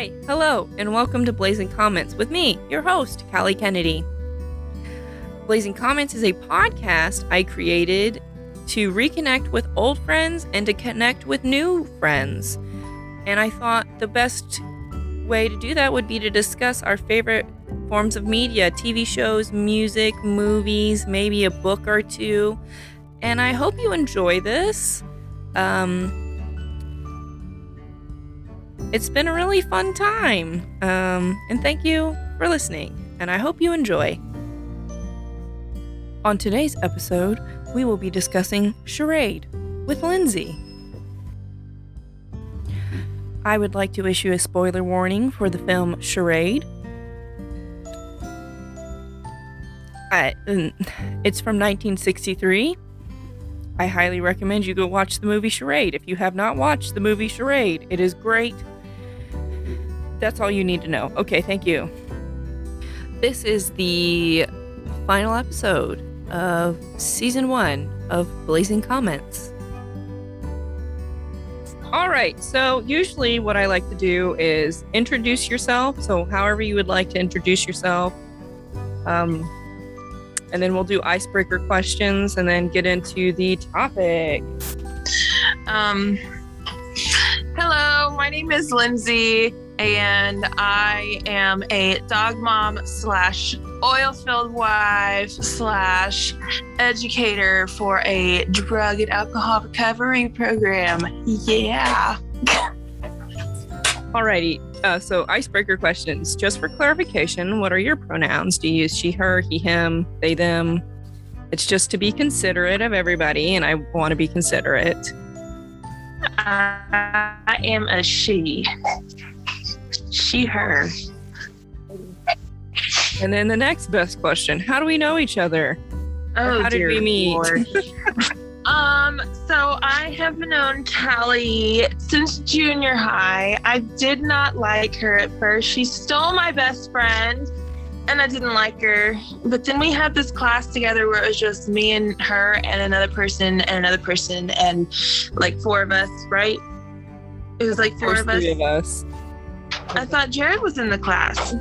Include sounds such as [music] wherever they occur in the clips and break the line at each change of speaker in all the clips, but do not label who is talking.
Hi, hello, and welcome to Blazing Comments with me, your host, Callie Kennedy. Blazing Comments is a podcast I created to reconnect with old friends and to connect with new friends. And I thought the best way to do that would be to discuss our favorite forms of media TV shows, music, movies, maybe a book or two. And I hope you enjoy this. Um, it's been a really fun time. Um, and thank you for listening. And I hope you enjoy. On today's episode, we will be discussing Charade with Lynnsey. I would like to issue a spoiler warning for the film Charade. I, mm, it's from 1963. I highly recommend you go watch the movie Charade. If you have not watched the movie Charade, it is great. That's all you need to know. Okay, thank you. This is the final episode of season one of Blazing Comments. All right, so usually what I like to do is introduce yourself. So, however you would like to introduce yourself. Um, and then we'll do icebreaker questions and then get into the topic.
Um, hello, my name is Lynnsey, and I am a dog mom slash oil field wife slash educator for a drug and alcohol recovery program. Yeah. [laughs]
Alrighty, uh, so icebreaker questions. Just for clarification, what are your pronouns? Do you use she, her, he, him, they, them? It's just to be considerate of everybody, and I want to be considerate.
I am a she. She, her.
And then the next best question How do we know each other?
Oh,
how did we meet? [laughs]
Um, so I have known Callie since junior high. I did not like her at first. She stole my best friend, and I didn't like her. But then we had this class together where it was just me and her and another person and another person and like four of us, right? It was like four of us.
three of us.
I thought Jared was in the class.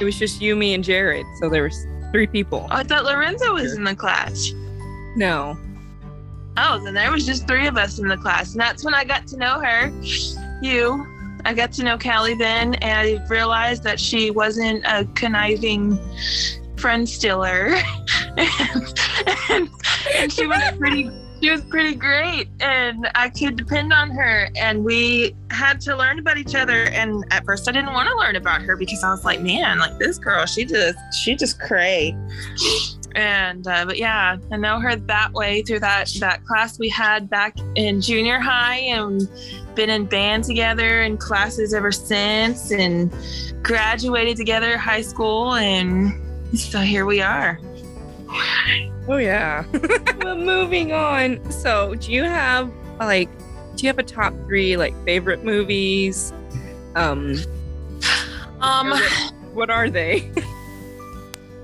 It was just you, me, and Jared. So there was three people.
Oh, I thought Lorenzo was in the class.
No.
Oh, then there was just three of us in the class. And that's when I got to know her. You. I got to know Callie then, and I realized that she wasn't a conniving friend stealer. and, [laughs] and, and she was pretty she was pretty great and I could depend on her and we had to learn about each other and at first I didn't want to learn about her because I was like, man, like this girl, she just she just cray. And uh, but yeah i know her that way through that that class we had back in junior high and been in band together in classes ever since and graduated together high school and so here we are
Oh, yeah. [laughs] well, moving on. So, do you have, like, do you have a top three, like, favorite movies? Um,
um
what are they?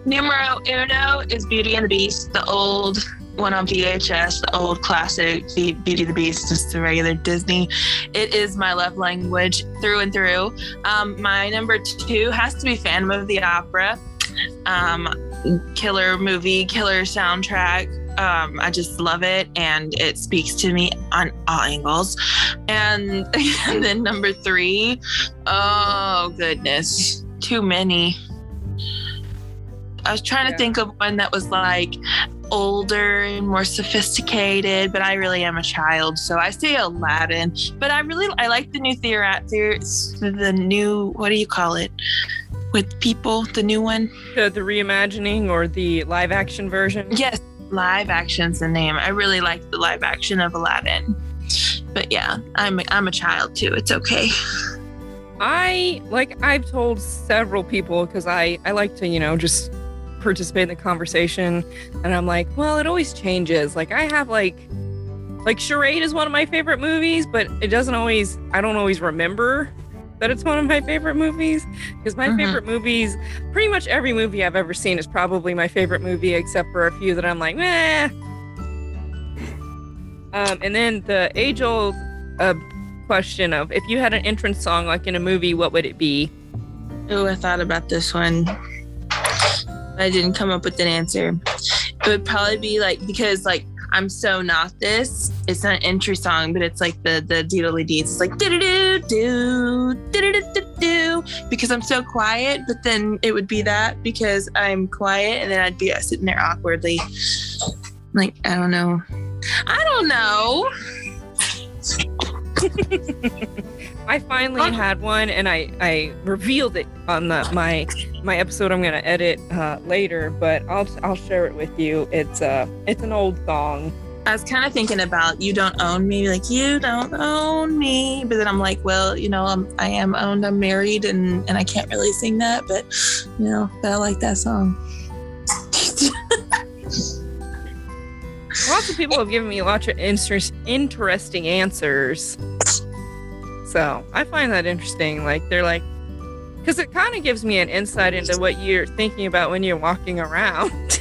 numero uno is beauty and the beast the old one on vhs the old classic Be- beauty and the beast just the regular disney it is my love language through and through um, my number two has to be phantom of the opera um, killer movie killer soundtrack um, i just love it and it speaks to me on all angles and, [laughs] and then number three oh goodness too many I was trying
Yeah.
to think of one that was like older and more sophisticated, but I really am a child, so I say Aladdin. But I really I like the new theory, the new what do you call it with people, the new one.
the, the reimagining or the live action version?
Yes, live action's the name. I really like the live action of Aladdin. But yeah, I'm I'm a child too. It's okay.
I like I've told several people because I I like to you know just participate in the conversation and I'm like well it always changes like I have like like Charade is one of my favorite movies but it doesn't always I don't always remember that it's one of my favorite movies because my
Mhm.
favorite movies pretty much every movie I've ever seen is probably my favorite movie except for a few that I'm like meh um, and then the age old uh, question of if you had an entrance song like in a movie, what would it be?
Oh, I thought about this one. I didn't come up with an answer. It would probably be like because like I'm so not this. It's an entry song, but it's like the the doodly deeds. It's like do do do do do do do because I'm so quiet. But then it would be that because I'm quiet, and then I'd be sitting there awkwardly, like I don't know, I don't know.
I finally had one, and I I revealed it on the my my episode. I'm gonna edit uh, later, but I'll I'll share it with you. It's uh it's an old song.
I was kind of thinking about you don't own me, like you don't own me. But then I'm like, well, you know, I'm, I am owned. I'm married, and and I can't really sing that, but you know, but I like that song.
Lots of people have given me lots of interest, interesting answers. So I find that interesting. Like they're like, because it kind of gives me an insight into what you're thinking about when you're walking around. [laughs]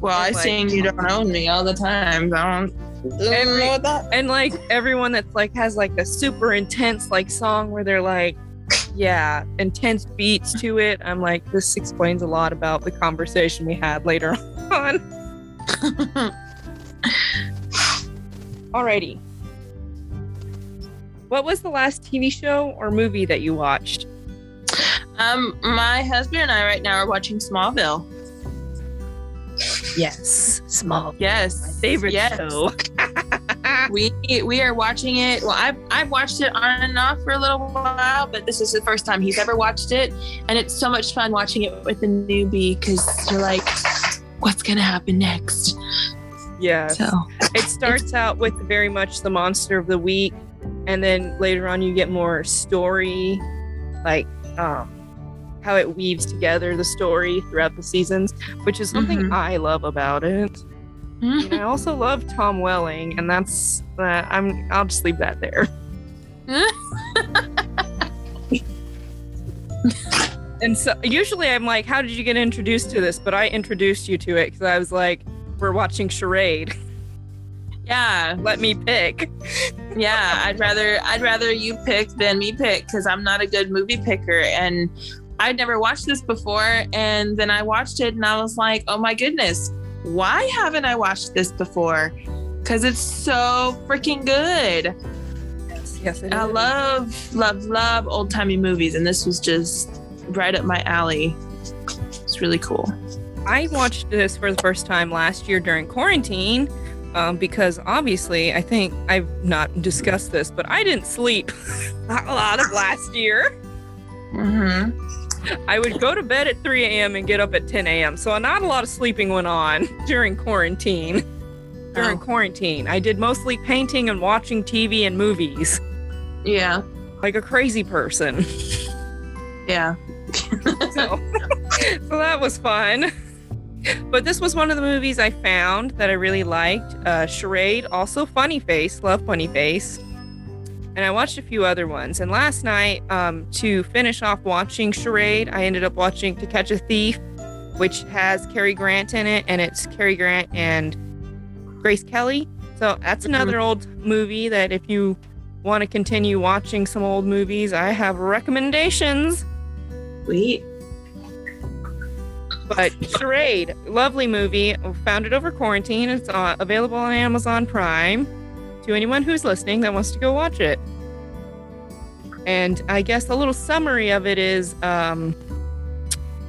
well, I
like-
sing "You Don't Own Me" all the time. I don't,
Every-
know that.
and like everyone that's like has like a super intense like song where they're like, yeah, intense beats to it. I'm like, this explains a lot about the conversation we had later [laughs] on. [laughs] Alrighty. What was the last TV show or movie that you watched?
um, my husband and I right now are watching Smallville.
Yes, Small.
Yes,
My favorite
yes.
show. [laughs]
we we are watching it. Well, I've I've watched it on and off for a little while, but this is the first time he's ever watched it, and it's so much fun watching it with a newbie because you're like, what's gonna happen next?
yeah.
So
It starts out with very much the monster of the week, and then later on you get more story, like um, how it weaves together the story throughout the seasons, which is something
Mhm.
I love about it. And I also love Tom Welling, and that's uh, I'm I'll just leave that there. [laughs] And so usually I'm like, how did you get introduced to this? But I introduced you to it because I was like, we're watching charade. [laughs]
yeah,
Let me pick.
yeah. I'd rather I'd rather you pick than me pick because I'm not a good movie picker, and I'd never watched this before. And then I watched it, and I was like, oh my goodness, why haven't I watched this before? Because it's so freaking good.
Yes, yes,
I
is.
love, love, love old timey movies, and this was just right up my alley. It's really cool.
I watched this for the first time last year during quarantine um, because obviously I think I've not discussed this, but I didn't sleep [laughs] a lot of last year.
Mm-hmm.
I would go to bed at 3 a.m. and get up at 10 a.m. So not a lot of sleeping went on [laughs] during quarantine. During
Oh.
quarantine, I did mostly painting and watching TV and movies
Yeah,
like a crazy person.
yeah. [laughs]
so, so that was fun. [laughs] But this was one of the movies I found that I really liked. Uh, Charade, also Funny Face, love Funny Face. And I watched a few other ones. And last night, um, to finish off watching Charade, I ended up watching To Catch a Thief, which has Cary Grant in it, and it's Cary Grant and Grace Kelly. So that's another old movie that if you want to continue watching some old movies, I have recommendations.
Sweet.
But Charade, lovely movie. Found it over quarantine. It's uh, available on Amazon Prime to anyone who's listening that wants to go watch it. And I guess a little summary of it is um,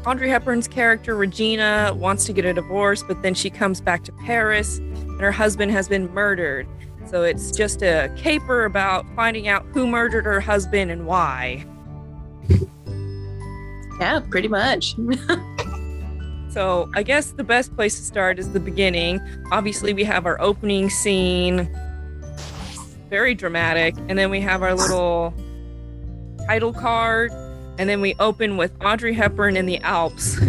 Audrey Hepburn's character, Regina, wants to get a divorce, but then she comes back to Paris and her husband has been murdered. So it's just a caper about finding out who murdered her husband and why.
Yeah, pretty much. [laughs]
So I guess the best place to start is the beginning. Obviously, we have our opening scene, very dramatic, and then we have our little title card, and then we open with Audrey Hepburn in the Alps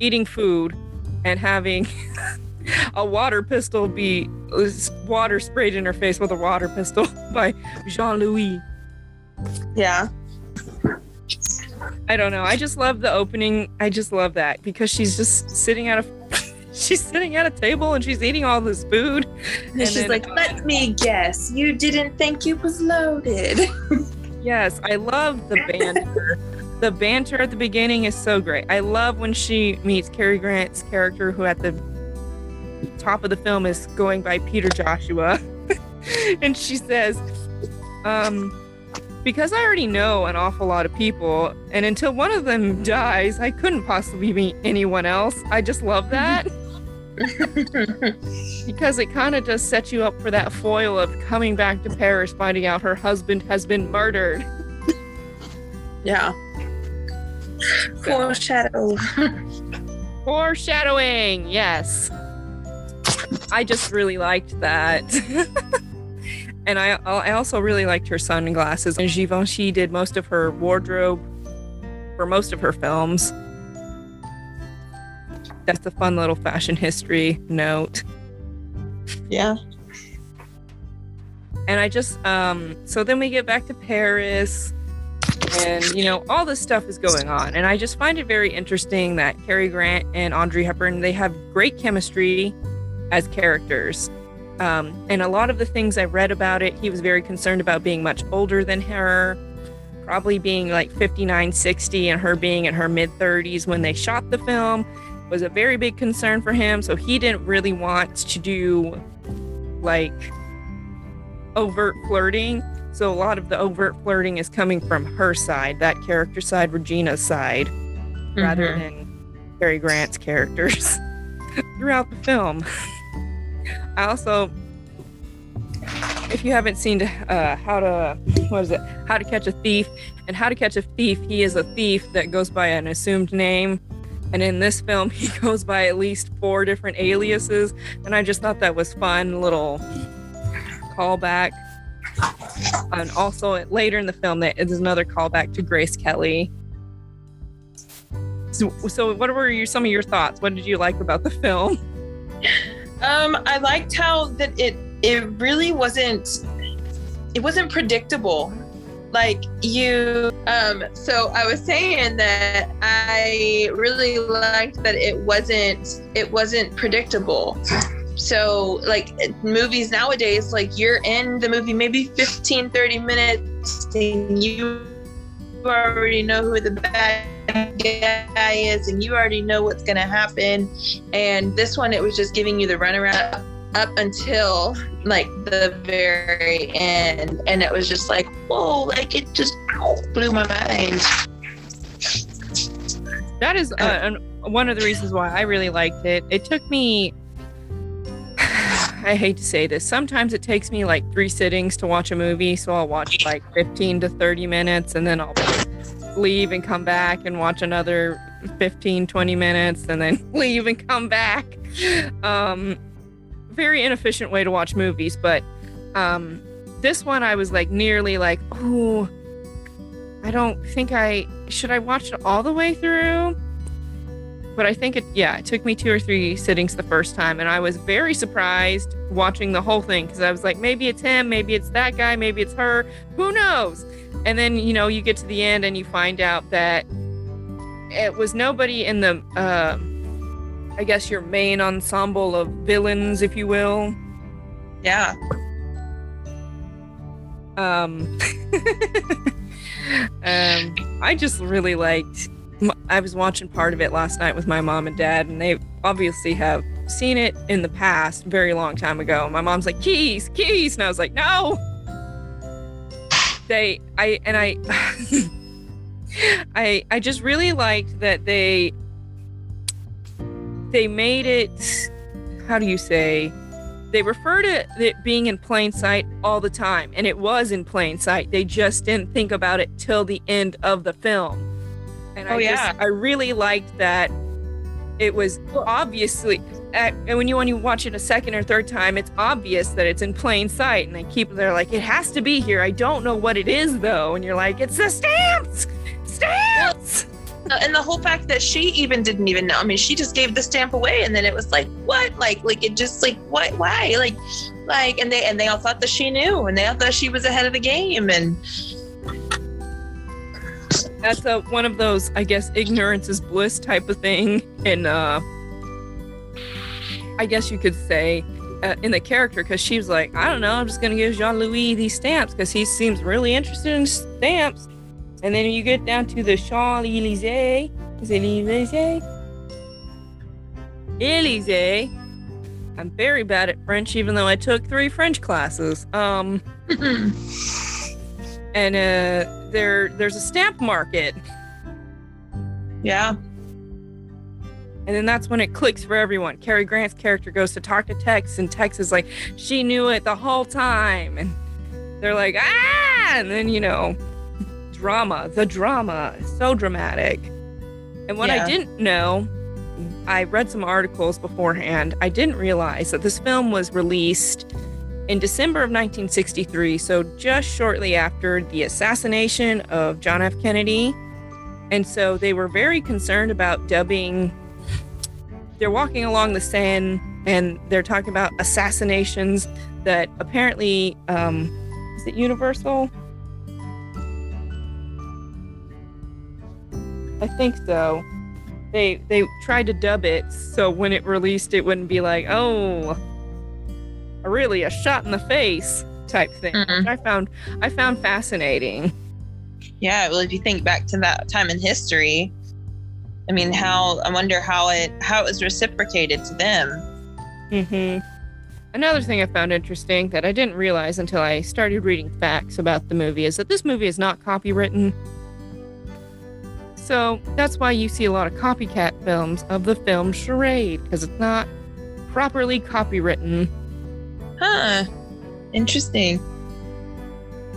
eating food and having [laughs] a water pistol be water sprayed in her face with a water pistol [laughs] by Jean Louis.
yeah.
I don't know. I just love the opening. I just love that because she's just sitting at a [laughs] she's sitting at a table and she's eating all this food.
And, she's
then-
like, let me guess, you didn't think you was loaded. [laughs]
Yes, I love the banter. the banter at the beginning is so great. I love when she meets Cary Grant's character, who at the top of the film is going by Peter Joshua. [laughs] and she says, um, because I already know an awful lot of people, and until one of them dies, I couldn't possibly meet anyone else. I just love that [laughs] because it kind of just sets you up for that foil of coming back to Paris, finding out her husband has been murdered.
yeah. Foreshadow. [laughs]
Foreshadowing, yes. I just really liked that. [laughs] and I I also really liked her sunglasses. And Givenchy did most of her wardrobe for most of her films. That's a fun little fashion history note.
Yeah.
And I just um so then we get back to Paris and you know all this stuff is going on and I just find it very interesting that Cary Grant and Audrey Hepburn they have great chemistry as characters. Um, and a lot of the things I read about it, he was very concerned about being much older than her, probably being like 59, 60, and her being in her mid 30s when they shot the film was a very big concern for him. So he didn't really want to do like overt flirting. So a lot of the overt flirting is coming from her side, that character side, Regina's side, rather
Mhm.
than Cary Grant's characters [laughs] throughout the film. I also, if you haven't seen uh, how to, what is it, how to catch a thief, and how to catch a thief, he is a thief that goes by an assumed name. And in this film, [laughs] he goes by at least four different aliases. And I just thought that was fun, little callback. And also later in the film, there is another callback to Grace Kelly. So, so what were your, some of your thoughts? What did you like about the film? [laughs]
Um, I liked how that it it really wasn't it wasn't predictable. Like you um so I was saying that I really liked that it wasn't it wasn't predictable. So like movies nowadays like you're in the movie maybe 15 30 minutes and you already know who the bad guy is and you already know what's going to happen and this one it was just giving you the runaround up until like the very end and it was just like whoa like it just blew my mind
That is uh, one of the reasons why I really liked it. It took me, [sighs] I hate to say this, sometimes it takes me like three sittings to watch a movie. So I'll watch like 15 to 30 minutes and then I'll leave and come back and watch another 15, 20 minutes and then [laughs] leave and come back. Um, very inefficient way to watch movies, but um, this one I was like nearly like, oh, I don't think I should I watch it all the way through. But I think it yeah, it took me two or three sittings the first time and I was very surprised watching the whole thing because I was like maybe it's him, maybe it's that guy, maybe it's her, who knows. And then you know, you get to the end and you find out that it was nobody in the uh I guess your main ensemble of villains if you will.
yeah.
Um, [laughs] um i just really liked I was watching part of it last night with my mom and dad and they obviously have seen it in the past very long time ago. My mom's like keys keys and i was like no they i and i [sighs] i i just really liked that they they made it how do you say? They refer to it being in plain sight all the time and it was in plain sight. They just didn't think about it till the end of the film. And
Oh,
i
yeah.
just i really liked that it was obviously at, and when you when you watch it a second or third time it's obvious that it's in plain sight. And they keep they're like it has to be here. I don't know what it is though. And you're like it's the stamps! Stamps!
And the whole fact that she even didn't even know i mean she just gave the stamp away and then it was like what? Like like it just like what why? Like like and they and they all thought that she knew and they all thought she was ahead of the game and
that's a, one of those i guess ignorance is bliss type of thing. And uh I guess you could say, uh, in the character, because she was like, I don't know, I'm just gonna give Jean Louis these stamps because he seems really interested in stamps. And then you get down to the Champs Elysees. Is it Elysees? Elysees. I'm very bad at French, even though I took three French classes. Um, [laughs] and uh, there, there's a stamp market,
Yeah.
And then that's when it clicks for everyone. Cary Grant's character goes to talk to Tex, and Tex is like, "She knew it the whole time," and they're like, "Ah!" And then you know, drama, the drama, is so dramatic. And what
Yeah.
I didn't know, I read some articles beforehand. I didn't realize that this film was released in December of 1963, so just shortly after the assassination of John F. Kennedy. And so they were very concerned about dubbing. They're walking along the Seine and they're talking about assassinations that apparently, um, is it Universal? I think so. They they tried to dub it so when it released, it wouldn't be like, oh, really a shot in the face type thing.
Mhm.
Which I found I found fascinating.
Yeah, well, if you think back to that time in history, I mean, how I wonder how it how it was reciprocated to them.
hmm Another thing I found interesting that I didn't realize until I started reading facts about the movie is that this movie is not copywritten. So that's why you see a lot of copycat films of the film Charade, because it's not properly copywritten.
Huh? Interesting.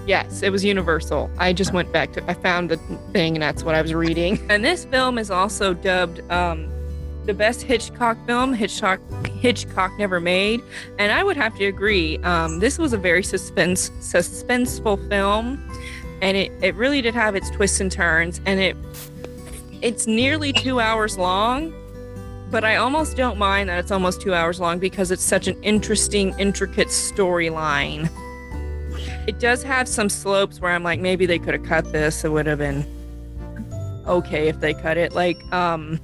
Yes, it was Universal. I just went back to I found the thing and that's what I was reading. [laughs] And this film is also dubbed um, the best Hitchcock film Hitchcock Hitchcock never made. And I would have to agree. Um, this was a very suspense suspenseful film, and it, it really did have its twists and turns. And it it's nearly two hours long, but I almost don't mind that it's almost two hours long because it's such an interesting, intricate storyline. It does have some slopes where I'm like, maybe they could have cut this. It would have been okay if they cut it. Like um,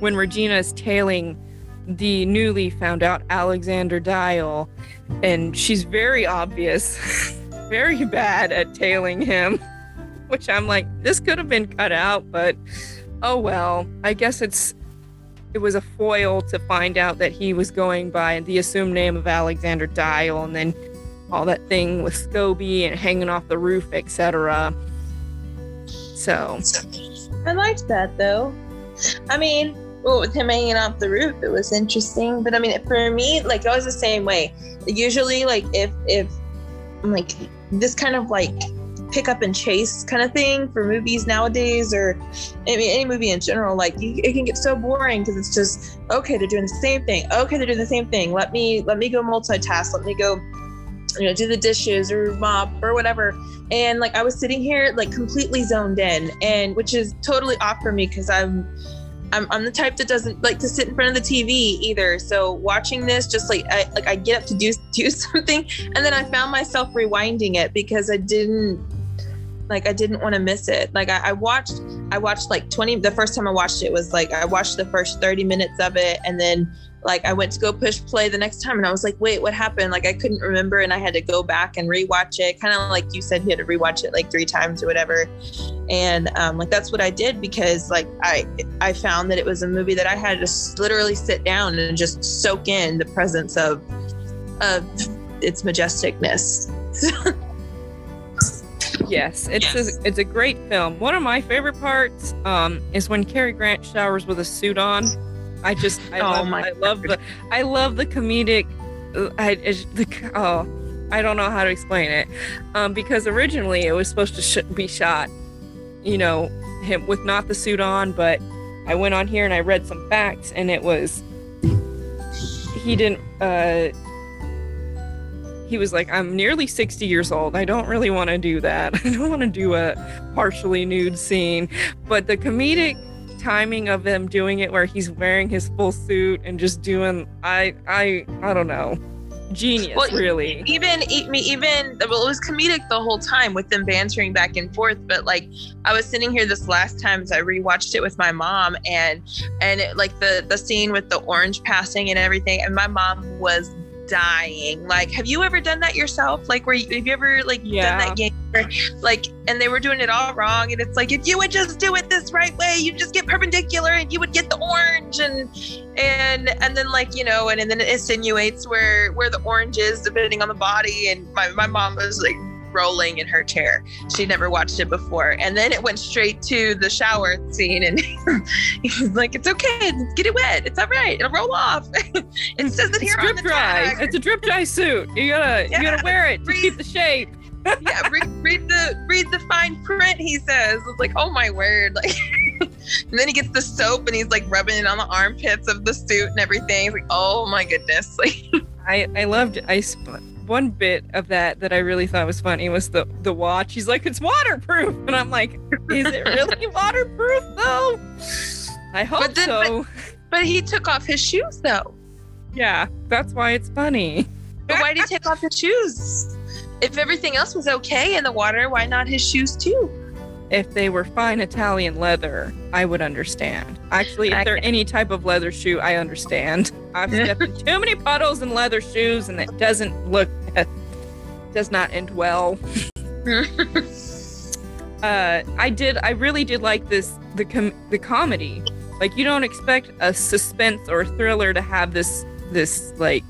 when Regina is tailing the newly found out Alexander Dyle, and she's very obvious, [laughs] very bad at tailing him. [laughs] Which I'm like, this could have been cut out, but oh well. I guess it's it was a foil to find out that he was going by the assumed name of Alexander Dyle, and then all that thing with Scobie and hanging off the roof, etc. So
I liked that though. I mean, well, with him hanging off the roof, it was interesting. But I mean, for me, like I was the same way. Usually, like if if like this kind of like pick up and chase kind of thing for movies nowadays, or I mean any movie in general, like you, it can get so boring because it's just okay, they're doing the same thing. Okay, they're doing the same thing. Let me let me go multitask. Let me go you know do the dishes or mop or whatever and like i was sitting here like completely zoned in and which is totally off for me because i'm I'm, I'm the type that doesn't like to sit in front of the TV either. So watching this, just like I like I get up to do [laughs] do something, and then I found myself rewinding it because I didn't like I didn't want to miss it. Like I, I watched I watched like 20. The first time I watched it was like I watched the first 30 minutes of it, and then like I went to go push play the next time, and I was like, wait, what happened? Like I couldn't remember, and I had to go back and rewatch it. Kind of like you said, you had to rewatch it like three times or whatever and um, like that's what I did because like I I found that it was a movie that I had to literally sit down and just soak in the presence of of its majesticness. [laughs]
yes, it's
Yes.
a it's a great film. One of my favorite parts um, is when Cary Grant showers with a suit on. I just I
Oh
love
my
I love the I love the comedic. uh, I the oh I don't know how to explain it. Um, because originally it was supposed to sh- be shot, you know, him with not the suit on, but I went on here and I read some facts and it was he didn't uh he was like i'm nearly 60 years old. I don't really want to do that. [laughs] I don't want to do a partially nude scene. But the comedic timing of them doing it where he's wearing his full suit and just doing i i i don't know genius,
Well,
really.
even me even well it was comedic the whole time with them bantering back and forth but like i was sitting here this last time as i rewatched it with my mom and and it, like the the scene with the orange passing and everything and my mom was dying like have you ever done that yourself like where you, have you ever like
Yeah.
done that game where, like and they were doing it all wrong and it's like if you would just do it this right way you just get perpendicular and you would get the orange and and and then like you know and, and then it insinuates where where the orange is depending on the body and my, my mom was like rolling in her chair she'd never watched it before and then it went straight to the shower scene and [laughs] he's like it's okay get it wet it's all right it'll roll off [laughs] it says it
It's
here on
drip
the
dry.
tag.
It's a drip dry suit. You gotta, you gotta wear it to
breathe.
keep the shape. [laughs]
yeah read, read the read the fine print he says it's like oh my word like and then he gets the soap and he's like rubbing it on the armpits of the suit and everything It's like oh my goodness like
I I loved I one bit of that that I really thought was funny was the the watch. He's like, it's waterproof, and I'm like, is it really [laughs] waterproof though? I hope
But then-
so.
but he took off his shoes though
yeah, that's why it's funny.
but why did he take off his shoes if everything else was okay in the water why not his shoes too
If they were fine Italian leather, I would understand. Actually, if they're any type of leather shoe, I understand. [laughs] I've stepped in too many puddles in leather shoes, and it doesn't look, [laughs] does not end well. [laughs] uh, I did. I really did like this the com- the comedy. Like you don't expect a suspense or thriller to have this this like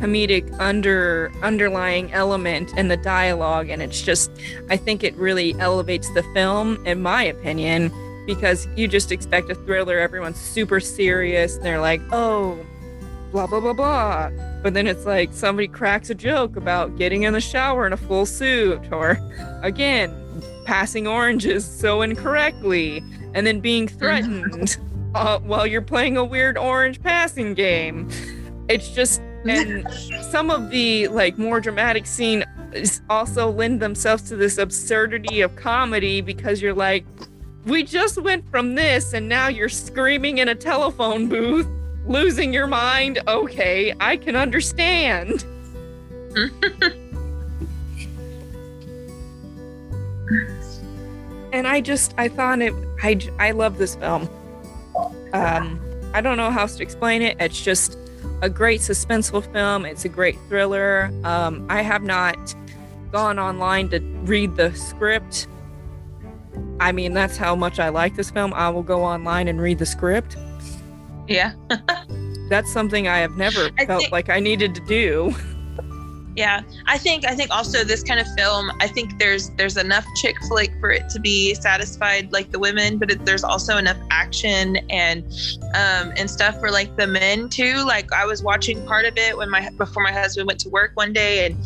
comedic under underlying element in the dialogue, and it's just I think it really elevates the film, in my opinion, because you just expect a thriller. Everyone's super serious. And they're like, oh, blah blah blah blah. But then it's like somebody cracks a joke about getting in the shower in a full suit, or again, passing oranges so incorrectly, and then being [laughs] threatened uh, while you're playing a weird orange passing game. It's just, and some of the like more dramatic scene also lend themselves to this absurdity of comedy because you're like, we just went from this, and now you're screaming in a telephone booth, losing your mind. Okay, I can understand. [laughs] and I just I thought it i i love this film. Um I don't know how else to explain it. It's just a great suspenseful film. It's a great thriller. Um I have not gone online to read the script. I mean, that's how much I like this film. I will go online and read the script.
yeah [laughs]
That's something I have never
I
felt
think-
like I needed to do. [laughs]
Yeah, I think I think also this kind of film. I think there's there's enough chick flick for it to be satisfied like the women, but it, there's also enough action and um and stuff for like the men too. Like I was watching part of it when my before my husband went to work one day and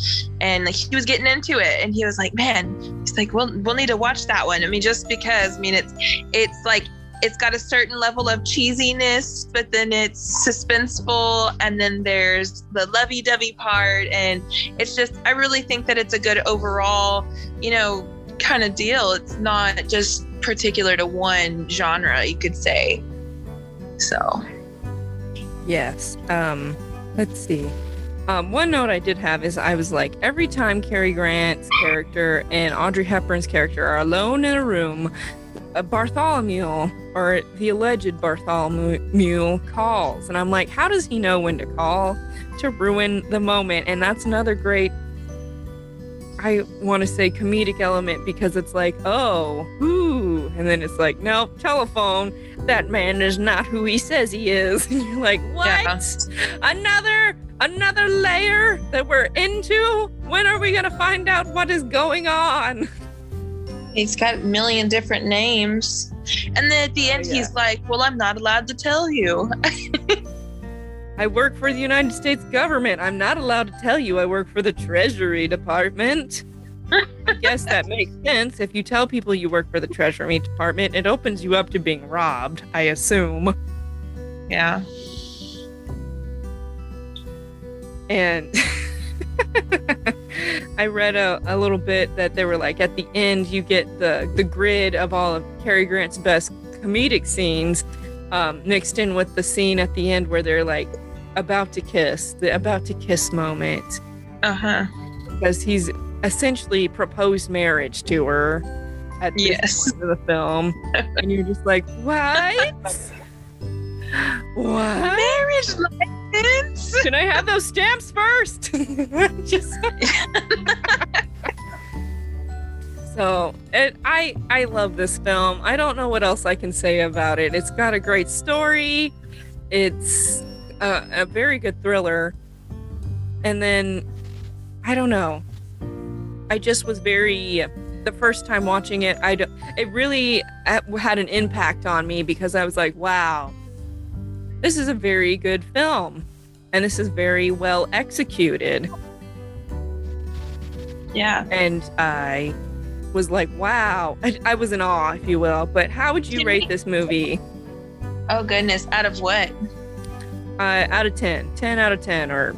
and like he was getting into it and he was like, man, he's like, we'll we'll need to watch that one. I mean, just because I mean it's it's like it's got a certain level of cheesiness, but then it's suspenseful, and then there's the lovey-dovey part, and it's just I really think that it's a good overall, you know, kind of deal. It's not just particular to one genre, you could say. So
Yes. Um, let's see. Um, one note I did have is I was like, every time Cary Grant's character and Audrey Hepburn's character are alone in a room, Bartholomew or the alleged Bartholomew calls, and I'm like, how does he know when to call to ruin the moment? And that's another great. I want to say comedic element because it's like, oh, ooh, and then it's like, nope, telephone. That man is not who he says he is. [laughs] And you're like, what?
Yeah.
Another another layer that we're into? When are we gonna find out what is going on? [laughs]
he's got a million different names. And then at the
Oh,
end,
yeah.
he's like, Well, I'm not allowed to tell you. [laughs]
I work for the United States government. I'm not allowed to tell you I work for the Treasury Department. I guess that [laughs] makes sense. If you tell people you work for the Treasury Department, it opens you up to being robbed, I assume.
Yeah.
And [laughs] [laughs] I read a, a little bit that they were like at the end you get the the grid of all of Cary Grant's best comedic scenes um, mixed in with the scene at the end where they're like about to kiss, the about to kiss moment,
Uh huh.
because he's essentially proposed marriage to her at this
Yes.
point of the film, [laughs] and you're just like, what? [laughs] what?
Marriage license.
Can I have those stamps first? [laughs] just [laughs] so it, I I love this film. I don't know what else I can say about it. It's got a great story. It's a, a very good thriller, and then I don't know. I just was very the first time watching it. I don't, it really uh, had an impact on me because I was like, wow, this is a very good film and this is very well executed
Yeah.
and i was like wow I, I was in awe if you will but how would you rate this movie
Oh goodness. Out of what?
uh, out of 10 10 out of 10 or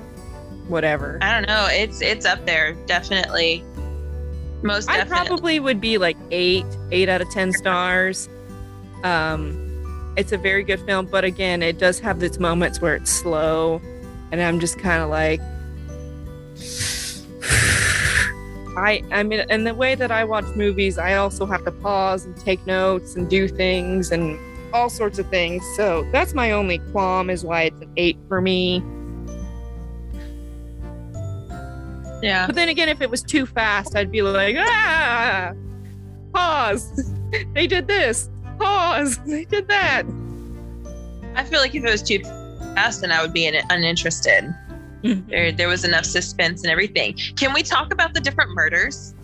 whatever
I don't know. It's it's up there. Definitely. Most definitely.
i probably would be like 8 8 out of 10 stars um it's a very good film but again it does have its moments where it's slow and i'm just kind of like [sighs] I I mean and the way that I watch movies, I also have to pause and take notes and do things and all sorts of things. So that's my only qualm is why it's an eight for me.
Yeah.
But then again, if it was too fast, I'd be like, ah, pause. [laughs] they did this. Pause. They did that.
I feel like if it was too fast, then I would be in uninterested.
Mm-hmm.
There, there was enough suspense and everything. Can we talk about the different murders?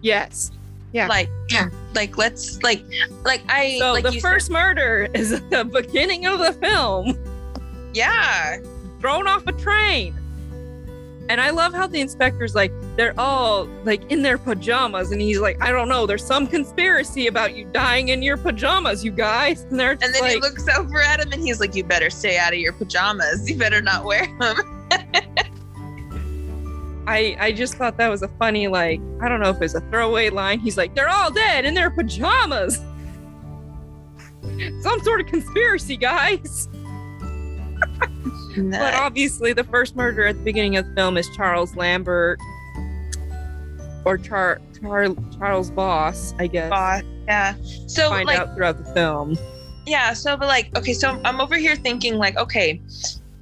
Yes. Yeah.
Like,
Yeah.
like let's like, like I.
So
like
the
you
first murder is at the beginning of the film.
yeah,
thrown off a train. And I love how the inspector's like, they're all like in their pajamas. And he's like, I don't know, there's some conspiracy about you dying in your pajamas, you guys. And they're
and then
like,
he looks over at him and he's like, "You better stay out of your pajamas. You better not wear them." [laughs]
I, I just thought that was a funny, like, I don't know if it was a throwaway line. He's like, they're all dead in their pajamas. [laughs] Some sort of conspiracy, guys. [laughs] But obviously, the first murder at the beginning of the film is Charles Lampert, or Char, Char Charles Voss, I guess.
Voss, yeah. So
Find
like,
out throughout the film.
yeah. So, but like, okay. So I'm over here thinking like, okay,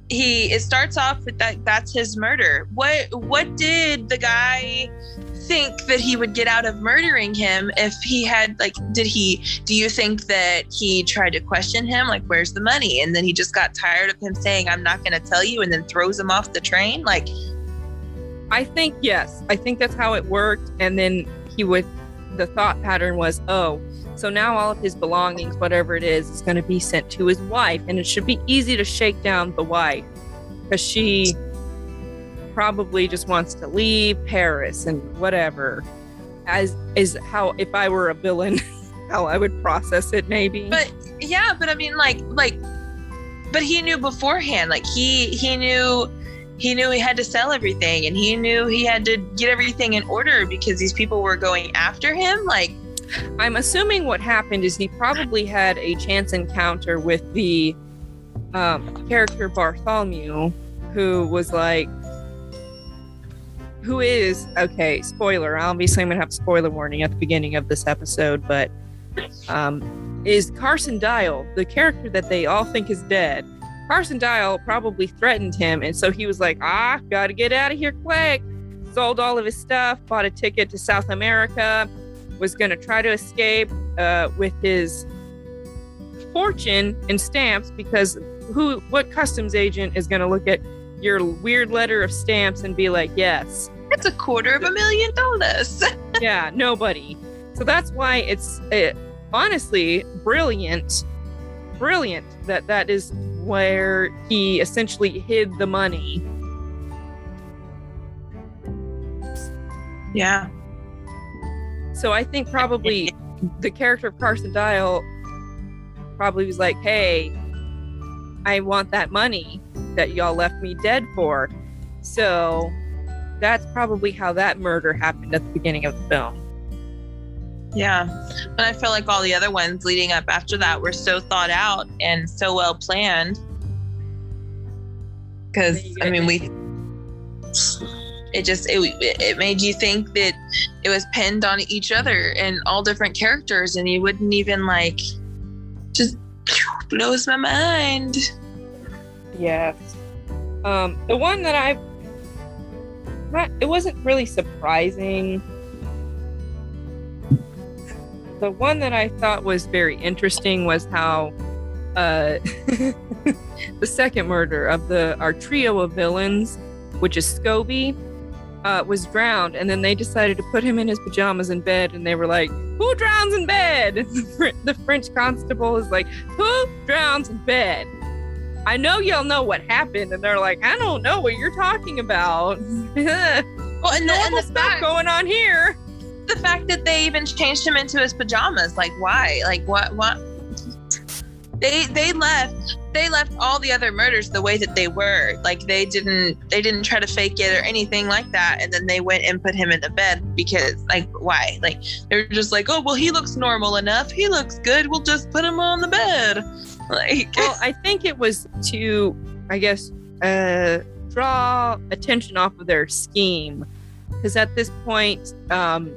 he it starts off with that. That's his murder. What what did the guy think that he would get out of murdering him if he had like did he do you think that he tried to question him like where's the money and then he just got tired of him saying i'm not going to tell you and then throws him off the train like
I think yes, I think that's how it worked. And then he would, the thought pattern was, oh, so now all of his belongings, whatever it is, is going to be sent to his wife, and it should be easy to shake down the wife because she probably just wants to leave Paris and whatever. As is how if I were a villain, [laughs] how I would process it, maybe.
but yeah but i mean like like but he knew beforehand like he he knew he knew he had to sell everything and he knew he had to get everything in order because these people were going after him like
I'm assuming what happened is he probably had a chance encounter with the um, character Bartholomew, who was like, who is okay. Spoiler. Obviously, I'm gonna have spoiler warning at the beginning of this episode, but um, is Carson Dyle the character that they all think is dead? Carson Dyle probably threatened him, and so he was like, "Ah, gotta get out of here quick." Sold all of his stuff, bought a ticket to South America, was going to try to escape uh, with his fortune and stamps because who what customs agent is going to look at your weird letter of stamps and be like yes.
That's a quarter of a million dollars. [laughs]
Yeah nobody. So that's why it's uh, honestly brilliant brilliant that that is where he essentially hid the money
yeah
So I think probably [laughs] the character of Carson Dyle probably was like, "Hey, I want that money that y'all left me dead for." So that's probably how that murder happened at the beginning of the film.
Yeah but i feel like all the other ones leading up after that were so thought out and so well planned because I mean we. It just it, it made you think that it was pinned on each other and all different characters, and you wouldn't even like just blows my mind.
Yes. Um, the one that I not it wasn't really surprising. The one that I thought was very interesting was how uh, [laughs] the second murder of the our trio of villains, which is Scobie, uh, was drowned, and then they decided to put him in his pajamas in bed, and they were like, "Who drowns in bed?" [laughs] the French constable is like, "Who drowns in bed?" I know y'all know what happened, and they're like, "I don't know what you're talking about." [laughs]
well, and the, and the
stuff
fact,
going on here.
The fact that they even changed him into his pajamas, like why? Like what? What? They they left they left all the other murders the way that they were. Like they didn't they didn't try to fake it or anything like that. And then they went and put him in the bed because like why? Like they're just like, oh well, he looks normal enough. He looks good. We'll just put him on the bed. [laughs] Like
well, I think it was to I guess uh, draw attention off of their scheme because at this point, um,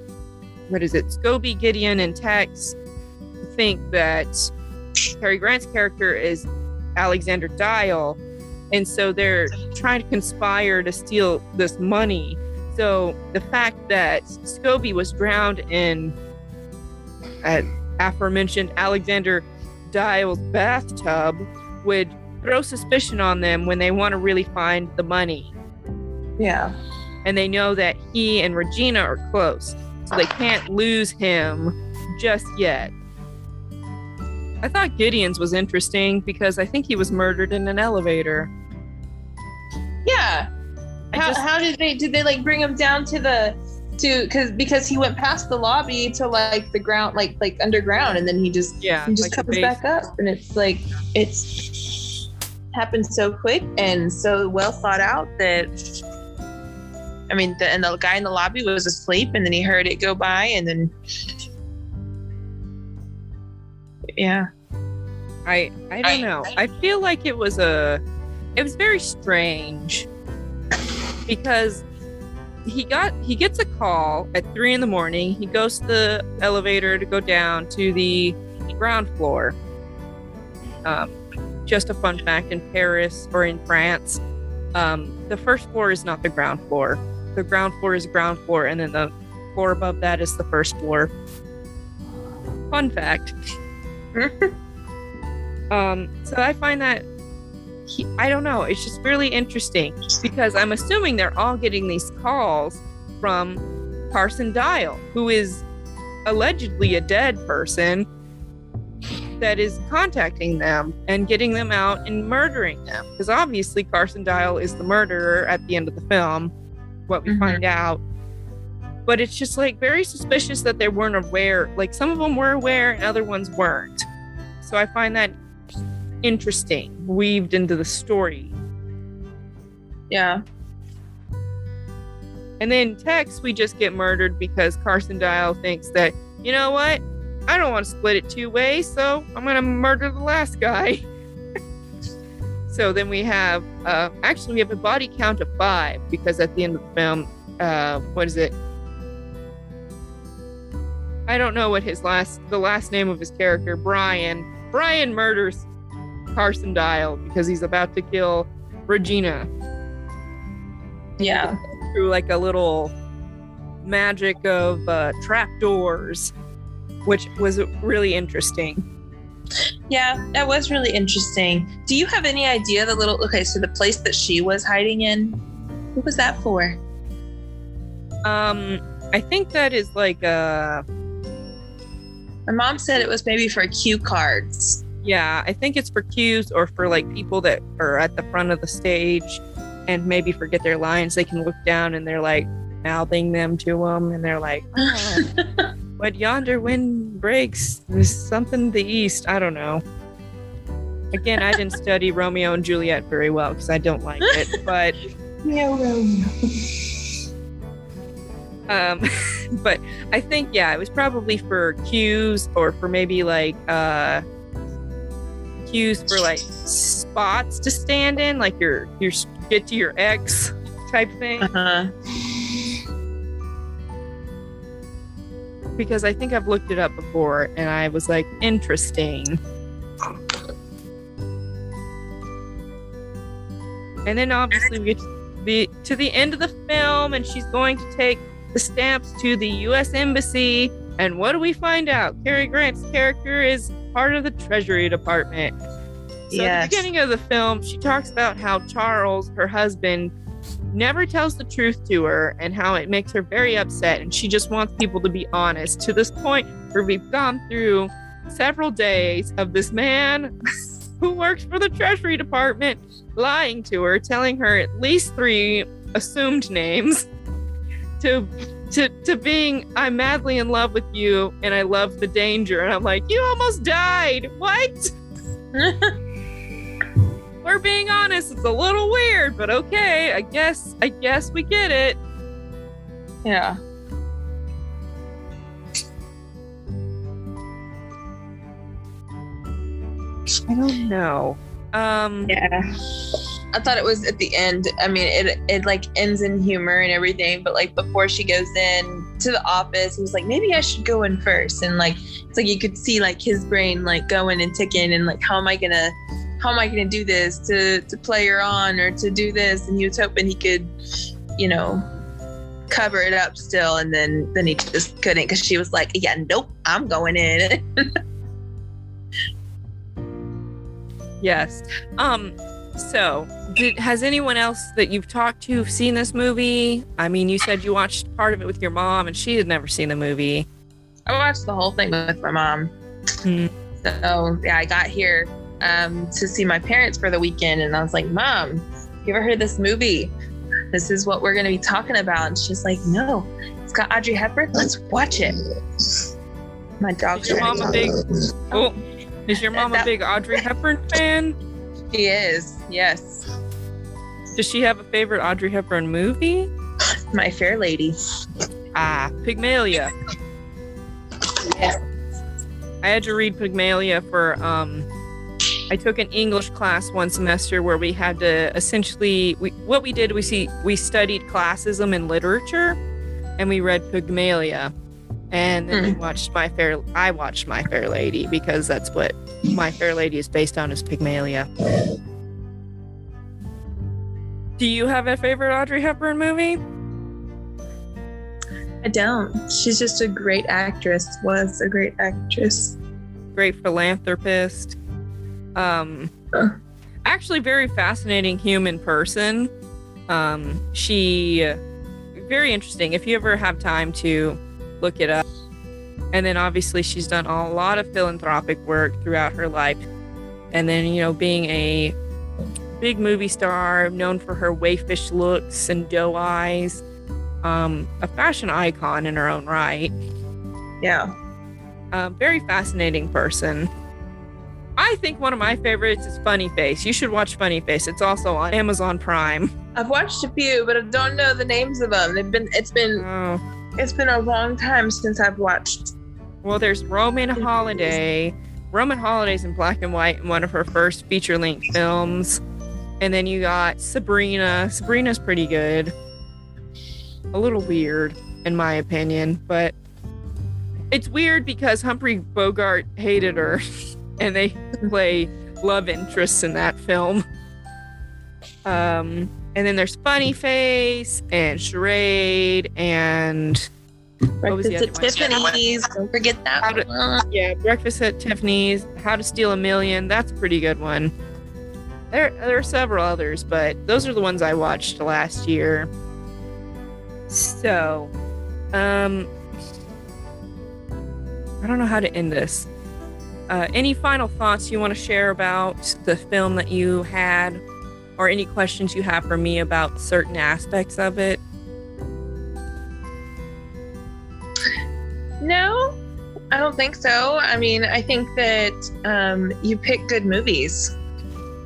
what is it? Scobie, Gideon, and Tex think that Cary Grant's character is Alexander Dyle. And so they're trying to conspire to steal this money. So the fact that Scobie was drowned in uh, aforementioned Alexander Dyle's bathtub would throw suspicion on them when they want to really find the money.
Yeah.
And they know that he and Regina are close. So they can't lose him just yet. I thought Gideon's was interesting because I think he was murdered in an elevator.
Yeah.
I
How,
just-
how did they did they like bring him down to the to because because he went past the lobby to like the ground like like underground and then he just
Yeah,
he just
like
comes back up and it's like it's happened so quick and so well thought out that I mean the and the guy in the lobby was asleep and then he heard it go by and then yeah
I I don't know. I feel like it was a it was very strange because he got he gets a call at three in the morning. He goes to the elevator to go down to the ground floor. Um, just a fun fact: in Paris or in France, um, the first floor is not the ground floor. The ground floor is ground floor, and then the floor above that is the first floor. Fun fact. [laughs] Um, so I find that he, I don't know, it's just really interesting because I'm assuming they're all getting these calls from Carson Dyle, who is allegedly a dead person that is contacting them and getting them out and murdering them. Because obviously Carson Dyle is the murderer at the end of the film, what we
Mhm.
find out. But it's just like very suspicious that they weren't aware. Like some of them were aware and other ones weren't. So I find that interesting, weaved into the story.
yeah
And then Tex, we just get murdered because Carson Dyle thinks that, you know what? I don't want to split it two ways, so I'm going to murder the last guy. [laughs] so then we have, uh, actually, we have a body count of five because at the end of the film, uh, what is it? I don't know what his last, the last name of his character, Brian. Brian murders Carson Dyle because he's about to kill Regina
yeah
through like a little magic of uh, trapdoors, which was really interesting.
Yeah that was really interesting. Do you have any idea the little okay so the place that she was hiding in? What was that for?
Um, I think that is like uh
my mom said it was maybe for cue cards.
Yeah, I think it's for cues or for like people that are at the front of the stage and maybe forget their lines. They can look down and they're like mouthing them to them, and they're like, [laughs] "Oh, "What yonder wind breaks? There's something to the east." I don't know. Again, I didn't study [laughs] Romeo and Juliet very well because I don't like it, [laughs] but Romeo. um [laughs] but i think yeah it was probably for cues or for maybe like uh cues for like spots to stand in, like your your get to your ex type thing.
Uh-huh.
Because I think I've looked it up before and I was like, interesting. And then obviously we get to the, to the end of the film and she's going to take the stamps to the US Embassy. And what do we find out? Cary Grant's character is part of the Treasury Department. So at the beginning of the film, she talks about how Charles, her husband, never tells the truth to her and how it makes her very upset. And she just wants people to be honest to this point where we've gone through several days of this man [laughs] who works for the Treasury Department lying to her, telling her at least three assumed names [laughs] to to to being I'm madly in love with you and I love the danger. And I'm like, you almost died. What? [laughs] We're being honest, it's a little weird, but okay. I guess I guess we get it.
yeah.
I don't know. Um
Yeah. I thought it was at the end. I mean, it it like ends in humor and everything, but like before she goes in to the office, he was like, maybe I should go in first. And like it's like you could see like his brain like going and ticking and like how am I gonna how am I gonna do this to to play her on or to do this? And he was hoping he could, you know, cover it up still and then then he just couldn't because she was like, Yeah, nope, I'm going in. [laughs]
Yes. Um. So, did, has anyone else that you've talked to seen this movie? I mean, you said you watched part of it with your mom, and she had never seen the movie.
I watched the whole thing with my mom.
Hmm.
So yeah, I got here um, to see my parents for the weekend, and I was like, "Mom, you ever heard of this movie? This is what we're gonna be talking about." And she's like, "No, it's got Audrey Hepburn. Let's watch it." My dog's
Is your mom a big? Oh, is your mom a big Audrey Hepburn fan?
She is. Yes,
Does she have a favorite Audrey Hepburn movie?
my fair lady.
Ah, Pygmalion. I had to read Pygmalion for um I took an English class one semester where we had to essentially we what we did we see we studied classism in literature and we read Pygmalion and then we hmm. watched My Fair I watched My Fair Lady because that's what My Fair Lady is based on is Pygmalion. Do you have a favorite Audrey Hepburn movie?
I don't. She's just a great actress. Was a great actress.
great philanthropist. Um, actually, very fascinating human person. Um, she very interesting. If you ever have time to look it up, and then obviously she's done a lot of philanthropic work throughout her life, and then you know being a big movie star, known for her wayfish looks and doe eyes, um, a fashion icon in her own right
Yeah.
a very fascinating person. I think one of my favorites is Funny Face. You should watch Funny Face. It's also on Amazon Prime.
I've watched a few, but I don't know the names of them. They've been. It's been.
Oh,
It's been a long time since I've watched.
well, there's Roman Holiday. Roman Holiday's in black and white in one of her first feature length films. And then you got Sabrina. Sabrina's pretty good. A little weird, in my opinion, but it's weird because Humphrey Bogart hated her [laughs] and they play love interests in that film. Um, and then there's Funny Face and Charade and What was the
Breakfast at? Tiffany's. Don't forget that
to-
one.
yeah, Breakfast at Tiffany's, How to Steal a Million. That's a pretty good one. There, there are several others, but those are the ones I watched last year. So, um, I don't know how to end this. Uh, any final thoughts you want to share about the film that you had, or any questions you have for me about certain aspects of it?
No, I don't think so. I mean, I think that um, you pick good movies,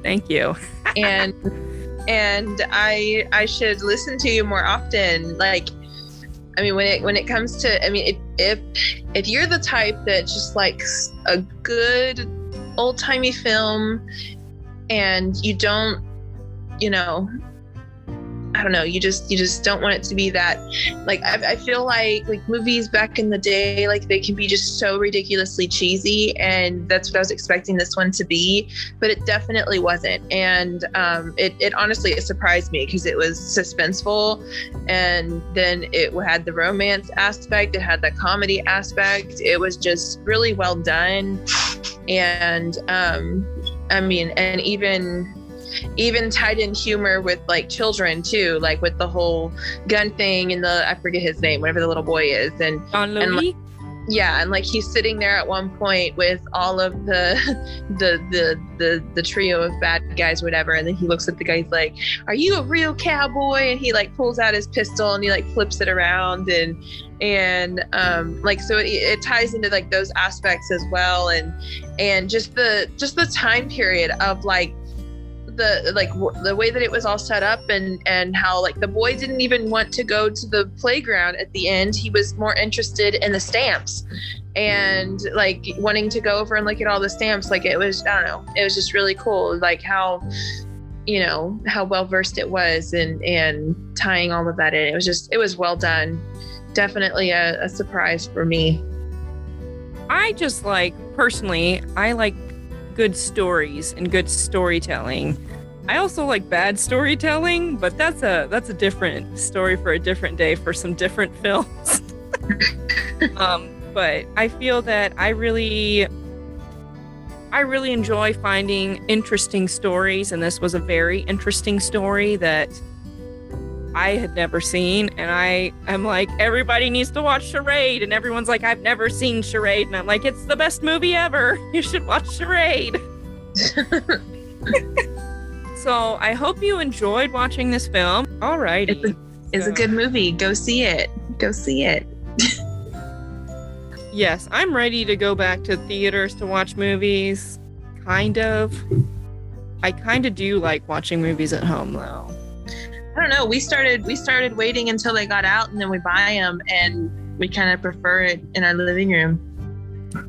Thank you.
and [laughs] and I I should listen to you more often. Like, I mean, when it when it comes to, I mean, if if if you're the type that just likes a good old timey film and you don't, you know, don't know. You just you just don't want it to be that. Like I, I, feel like like movies back in the day, like they can be just so ridiculously cheesy, and that's what I was expecting this one to be, but it definitely wasn't. And um, it it honestly it surprised me because it was suspenseful, and then it had the romance aspect, it had the comedy aspect. It was just really well done, and um, I mean, and even even tied in humor with like children too, like with the whole gun thing and the I forget his name, whatever the little boy is, and
John
and like, yeah, and like he's sitting there at one point with all of the [laughs] the the the the trio of bad guys, whatever, and then he looks at the guy, he's like, "Are you a real cowboy?" And he like pulls out his pistol and he like flips it around and and um like so it, it ties into like those aspects as well. And and just the just the time period of like the like w- the way that it was all set up and and how like the boy didn't even want to go to the playground at the end. He was more interested in the stamps and like wanting to go over and look at all the stamps. Like it was i don't know it was just really cool like how you know how well versed it was and and tying all of that in. It was just it was well done. Definitely a, a surprise for me.
I just like personally i like good stories and good storytelling. I also like bad storytelling, but that's a that's a different story for a different day for some different [laughs] films. [laughs] um, but I feel that I really I really enjoy finding interesting stories and this was a very interesting story that I had never seen. And I am like, everybody needs to watch Charade. And everyone's like, I've never seen Charade. And I'm like, it's the best movie ever. [laughs] You should watch Charade. [laughs] so I hope you enjoyed watching this film. All right.
It's, a, it's so. a good movie. Go see it. Go see it. [laughs]
yes, I'm ready to go back to theaters to watch movies. Kind of. I kind of do like watching movies at home though.
I don't know. We started we started waiting until they got out, and then we buy them, and we kind of prefer it in our living room.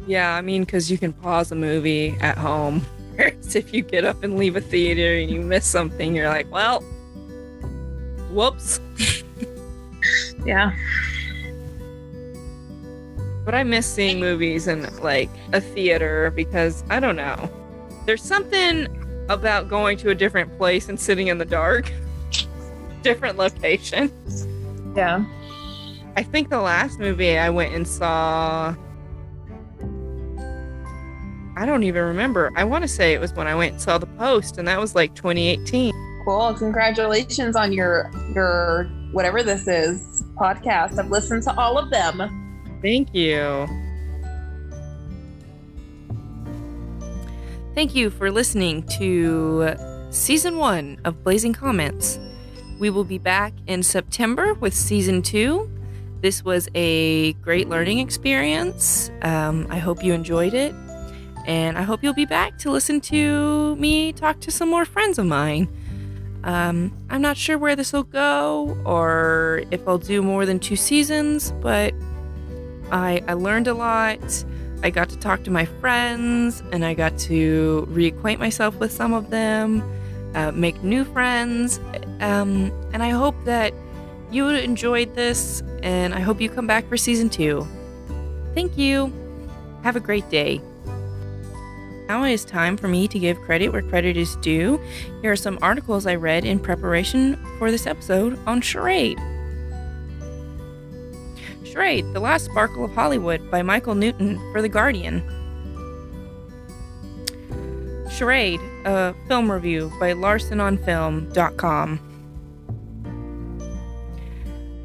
Yeah, I mean, because you can pause a movie at home. [laughs] Whereas if you get up and leave a theater and you miss something, you're like, well, whoops. [laughs]
yeah.
But I miss seeing movies in like a theater because I don't know. There's something about going to a different place and sitting in the dark [laughs] different locations.
Yeah.
I think the last movie I went and saw I don't even remember. I want to say it was when I went and saw The Post and that was like 2018.
Cool. Congratulations on your your whatever this is podcast. I've listened to all of them.
Thank you. Thank you for listening to season 1 of Blazing Comments. We will be back in September with season two. This was a great learning experience. Um, I hope you enjoyed it. And I hope you'll be back to listen to me talk to some more friends of mine. Um, I'm not sure where this will go or if I'll do more than two seasons, but I, I learned a lot. I got to talk to my friends and I got to reacquaint myself with some of them uh, make new friends. Um, and I hope that you enjoyed this, and I hope you come back for season two. Thank you. Have a great day. Now it is time for me to give credit where credit is due. Here are some articles I read in preparation for this episode on charade. Charade, The Last Sparkle of Hollywood by Michael Newton for The Guardian. Charade, a film review by larsenonfilm.com.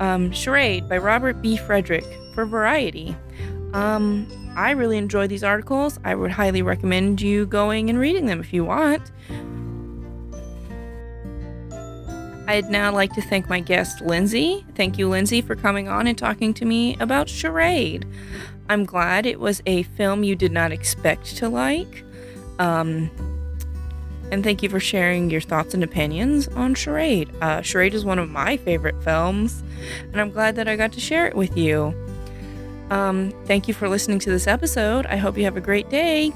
Um, Charade by Robert B. Frederick for Variety. Um, I really enjoy these articles. I would highly recommend you going and reading them if you want. I'd now like to thank my guest, Lynnsey. Thank you, Lynnsey, for coming on and talking to me about Charade. I'm glad it was a film you did not expect to like. Um, and thank you for sharing your thoughts and opinions on Charade. Uh, Charade is one of my favorite films, and I'm glad that I got to share it with you. Um, thank you for listening to this episode. I hope you have a great day.